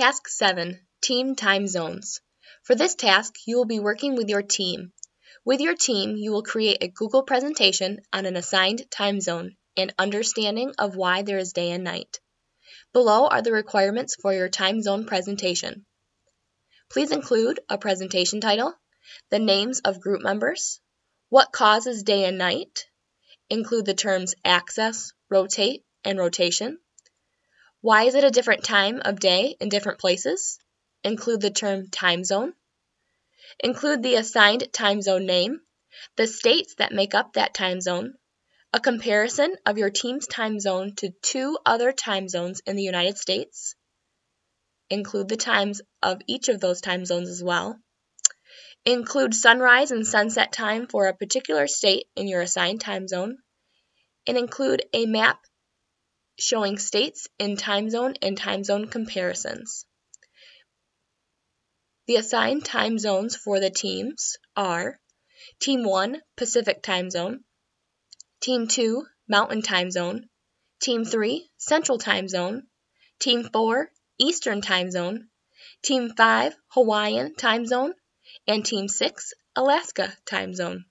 Task 7 Team Time Zones. For this task, you will be working with your team. With your team, you will create a Google presentation on an assigned time zone and understanding of why there is day and night. Below are the requirements for your time zone presentation. Please include a presentation title, the names of group members, what causes day and night, include the terms axis, rotate, and rotation. Why is it a different time of day in different places? Include the term time zone. Include the assigned time zone name, the states that make up that time zone, a comparison of your team's time zone to two other time zones in the United States. Include the times of each of those time zones as well. Include sunrise and sunset time for a particular state in your assigned time zone. And include a map showing states in time zone and time zone comparisons. The assigned time zones for the teams are Team 1 Pacific Time Zone, Team 2 Mountain Time Zone, Team 3 Central Time Zone, Team 4 Eastern Time Zone, Team 5 Hawaiian Time Zone, and Team 6 Alaska Time Zone.